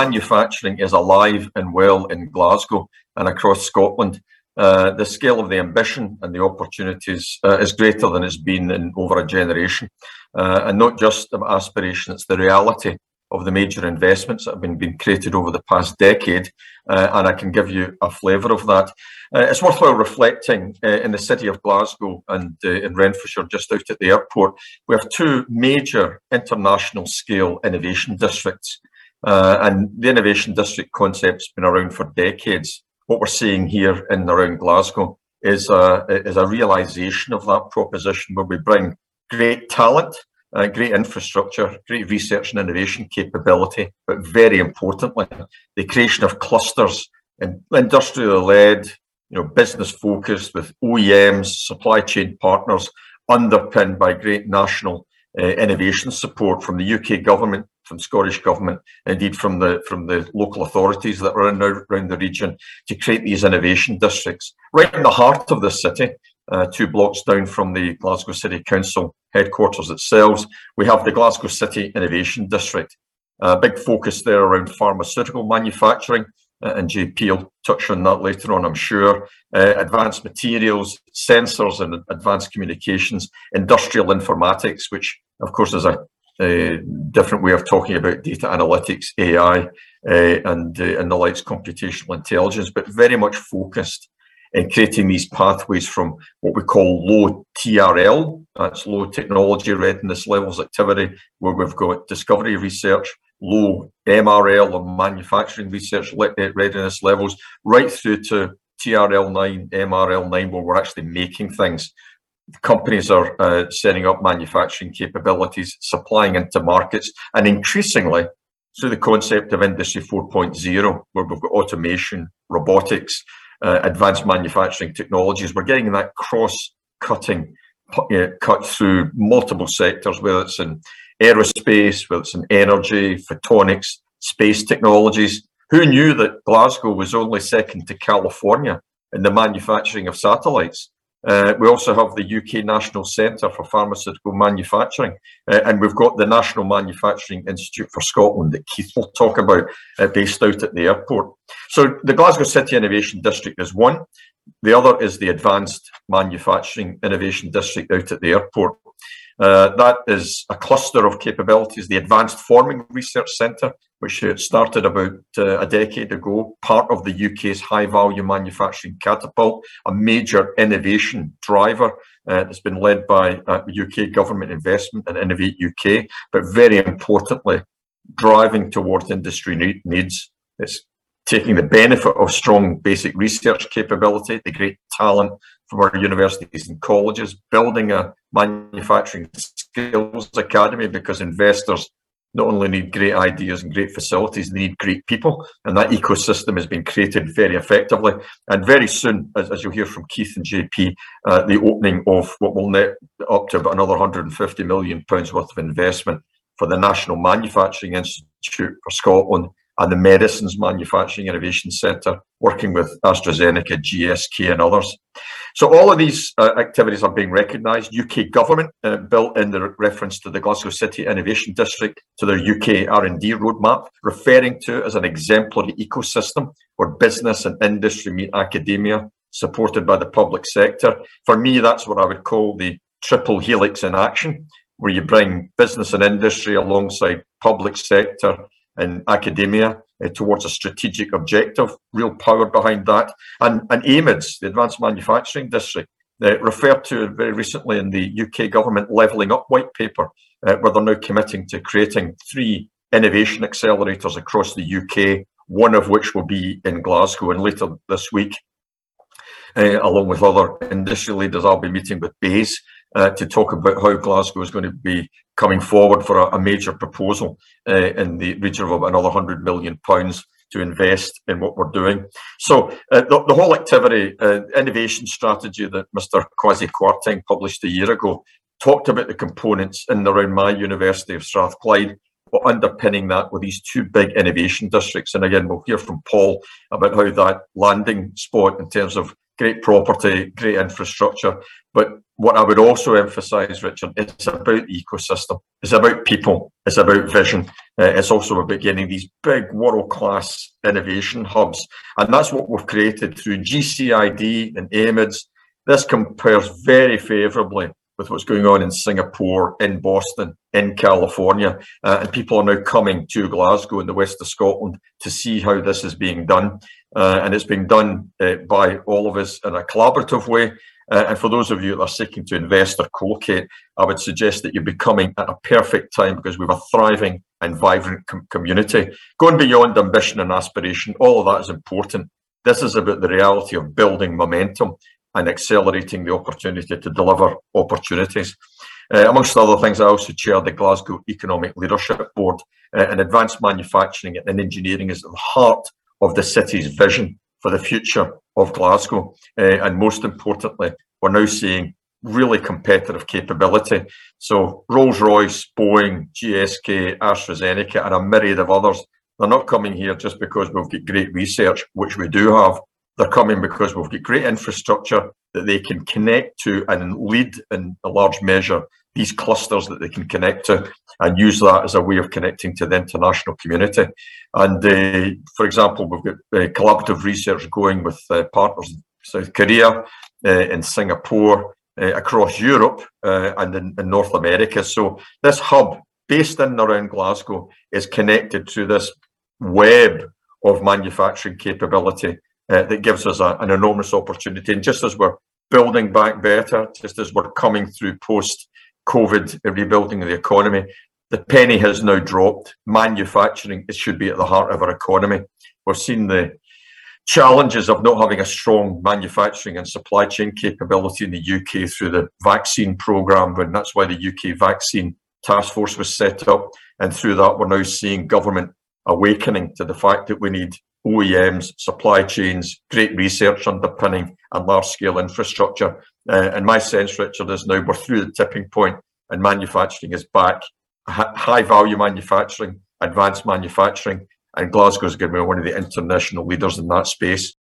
manufacturing is alive and well in Glasgow and across Scotland. Uh, the scale of the ambition and the opportunities uh, is greater than it's been in over a generation. Uh, and not just aspiration, it's the reality of the major investments that have been, been created over the past decade. Uh, and I can give you a flavour of that. Uh, it's worthwhile reflecting uh, in the city of Glasgow and in Renfrewshire, just out at the airport, we have two major international scale innovation districts. And the innovation district concept's been around for decades. What we're seeing here in and around Glasgow is a, is a realization of that proposition where we bring great talent, uh, great infrastructure, great research and innovation capability, but very importantly, the creation of clusters and industrial-led, you know, business focused with OEMs, supply chain partners, underpinned by great national uh, innovation support from the UK government, from Scottish government, indeed from the from the local authorities that are in, around the region to create these innovation districts right in the heart of the city, uh, two blocks down from the Glasgow City Council headquarters itself. We have the Glasgow City Innovation District. A uh, big focus there around pharmaceutical manufacturing, uh, and JP will touch on that later on, I'm sure. Uh, advanced materials, sensors and advanced communications, industrial informatics, which of course is a a different way of talking about data analytics, AI, uh, and, uh, and the likes computational intelligence, but very much focused in creating these pathways from what we call low TRL, that's low technology readiness levels activity, where we've got discovery research, low MRL or manufacturing research uh, readiness levels, right through to TRL9, MRL9, where we're actually making things companies are uh, setting up manufacturing capabilities, supplying into markets, and increasingly through the concept of Industry 4.0, where we've got automation, robotics, uh, advanced manufacturing technologies, we're getting that cross-cutting uh, cut through multiple sectors, whether it's in aerospace, whether it's in energy, photonics, space technologies. Who knew that Glasgow was only second to California in the manufacturing of satellites? Uh, we also have the UK National Centre for Pharmaceutical Manufacturing, uh, and we've got the National Manufacturing Institute for Scotland that Keith will talk about, uh, based out at the airport. So the Glasgow City Innovation District is one. The other is the Advanced Manufacturing Innovation District out at the airport. Uh, that is a cluster of capabilities, the Advanced Forming Research Centre, which started about uh, a decade ago, part of the UK's high value manufacturing catapult, a major innovation driver uh, that's been led by UK uh, government investment and Innovate UK, but very importantly, driving towards industry need needs. It's taking the benefit of strong basic research capability, the great talent from our universities and colleges, building a manufacturing skills academy because investors not only need great ideas and great facilities, they need great people. And that ecosystem has been created very effectively. And very soon, as, as you'll hear from Keith and JP, uh, the opening of what will net up to about another 150 million pounds worth of investment for the National Manufacturing Institute for Scotland and the Medicines Manufacturing Innovation Centre, working with AstraZeneca, GSK and others. So all of these uh, activities are being recognised. UK government uh, built in the reference to the Glasgow City Innovation District to their UK R&D roadmap, referring to it as an exemplary ecosystem where business and industry meet academia, supported by the public sector. For me, that's what I would call the triple helix in action, where you bring business and industry alongside public sector in academia uh, towards a strategic objective, real power behind that. And, and AMIDS, the Advanced Manufacturing District, uh, referred to very recently in the UK government levelling up white paper, uh, where they're now committing to creating three innovation accelerators across the UK, one of which will be in Glasgow. And later this week, uh, along with other industry leaders, I'll be meeting with BEIS uh, to talk about how Glasgow is going to be coming forward for a, a major proposal uh, in the region of another 100 million pounds to invest in what we're doing. So uh, the, the, whole activity, uh, innovation strategy that Mr. Kwasi Kwarteng published a year ago talked about the components in and around my University of Strathclyde, but underpinning that with these two big innovation districts. And again, we'll hear from Paul about how that landing spot in terms of great property, great infrastructure. But what I would also emphasise, Richard, it's about the ecosystem. It's about people. It's about vision. Uh, it's also about getting these big world-class innovation hubs. And that's what we've created through GCID and AMIDS. This compares very favourably with what's going on in Singapore, in Boston, in California. Uh, and people are now coming to Glasgow in the west of Scotland to see how this is being done. Uh, and it's being done uh, by all of us in a collaborative way. Uh, and for those of you that are seeking to invest or co-locate, I would suggest that you're becoming at a perfect time because we have a thriving and vibrant com community. Going beyond ambition and aspiration, all of that is important. This is about the reality of building momentum and accelerating the opportunity to deliver opportunities. Uh, amongst other things, I also chair the Glasgow Economic Leadership Board, uh, and advanced manufacturing and engineering is at the heart of the city's vision for the future of Glasgow. Uh, and most importantly, we're now seeing really competitive capability. So Rolls-Royce, Boeing, GSK, AstraZeneca, and a myriad of others, they're not coming here just because we've got great research, which we do have, they're coming because we've got great infrastructure that they can connect to and lead in a large measure these clusters that they can connect to and use that as a way of connecting to the international community. And uh, for example, we've got uh, collaborative research going with uh, partners in South Korea, uh, in Singapore, uh, across Europe uh, and in, in North America. So this hub based in and around Glasgow is connected to this web of manufacturing capability uh, that gives us an enormous opportunity. And just as we're building back better, just as we're coming through post COVID rebuilding of the economy, the penny has now dropped. Manufacturing it should be at the heart of our economy. We've seen the challenges of not having a strong manufacturing and supply chain capability in the UK through the vaccine programme, and that's why the UK vaccine task force was set up. And through that, we're now seeing government awakening to the fact that we need OEMs, supply chains, great research underpinning, and large scale infrastructure. Uh, and my sense, Richard, is now we're through the tipping point and manufacturing is back. H high value manufacturing, advanced manufacturing, and Glasgow is going to be one of the international leaders in that space.